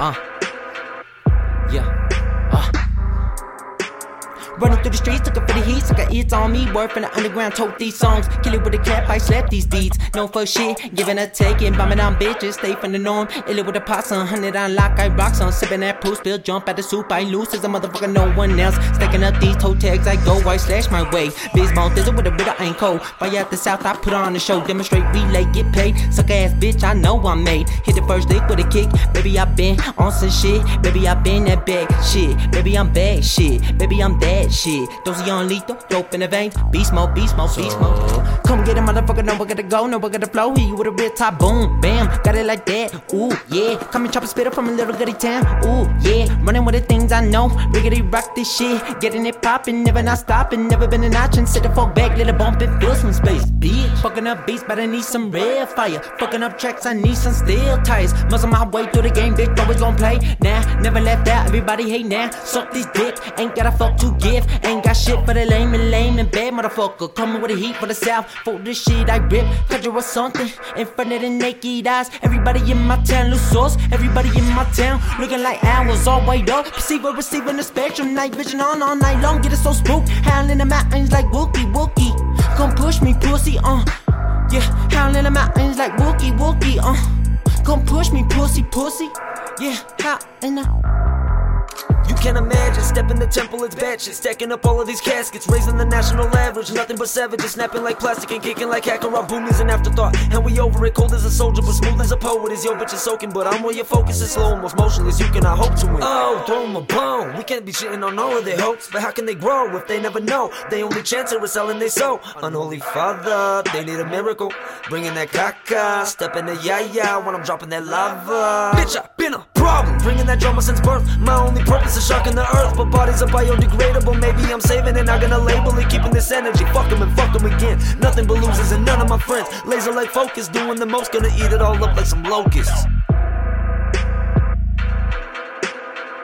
Uh. Running through the streets, looking for the heat, got ears on me. From the underground, tote these songs. Kill it with a cap, I slap these beats. No fuck shit, giving a taking, bombing on bitches, stay from the norm. Ill with a possum, hundred on lock, I rock some. Sipping that proof, spill, jump at the soup, I loose as a motherfucker, no one else. Stacking up these toe tags, I go, I slash my way. Bone, thizzle with a bit of ain't cold. Fire at the south, I put on the show. Demonstrate, relay, get paid. Suck ass bitch, I know I'm made. Hit the first lick with a kick, baby, I been on some shit. Baby, I been that bag shit. Baby, I'm bad shit. Baby, I'm that shit. Those young lethal, dope in the veins. Beast mode, beast mode, beast mode. Come get a motherfucker, no, we gotta go, no, we gotta flow. Hit you with a real top, boom, bam. Got it like that, ooh, yeah. Come and chop a spitter from a little goody town, ooh, yeah. Running with the things I know. Riggedy rock this shit. Getting it poppin', never not stopping. Never been an option. Sit the fuck back, let it bump and feel some space, bitch. Fucking up beats, but I need some real fire. Fucking up tracks, I need some steel tires. Muscle my way through the game, bitch, always gon' play. Nah, never left out, everybody hate now. Suck this dick, ain't got a fuck to give. Ain't got shit for the lame and lame and bad motherfucker. Coming with the heat for the south. For this shit I rip, conjure or something in front of the naked eyes. Everybody in my town lose source. Everybody in my town looking like owls all way up. Perceiver receiving the spectrum, night vision on all night long. Get it so spooked, howling in the mountains like Wookie Wookie. Come push me, pussy, uh. Yeah, howling in the mountains like Wookie Wookie, uh. Come push me, pussy, pussy. Yeah, how in the. Can't imagine, step in the temple, it's bad shit. Stacking up all of these caskets, raising the national average. Nothing but savages, snapping like plastic and kicking like. Our boom is an afterthought, and we over it. Cold as a soldier, but smooth as a poet. Is your bitch is soaking, but I'm where your focus is slow, most motionless. You cannot hope to win. Oh, throw 'em a bone. We can't be shitting on all of their hopes, but how can they grow if they never know? They only chance are selling they soul. Unholy father, they need a miracle. Bringing that caca, stepping the yaya when I'm dropping that lava. Bitch, I been a problem. Bringing that drama since birth. My only purpose is shocking the earth, but bodies are biodegradable. Maybe I'm saving it, not gonna label it, keeping this energy. Fuck them and fuck them again. Nothing but losers and none of my friends. Laser like focus, doing the most, gonna eat it all up like some locusts.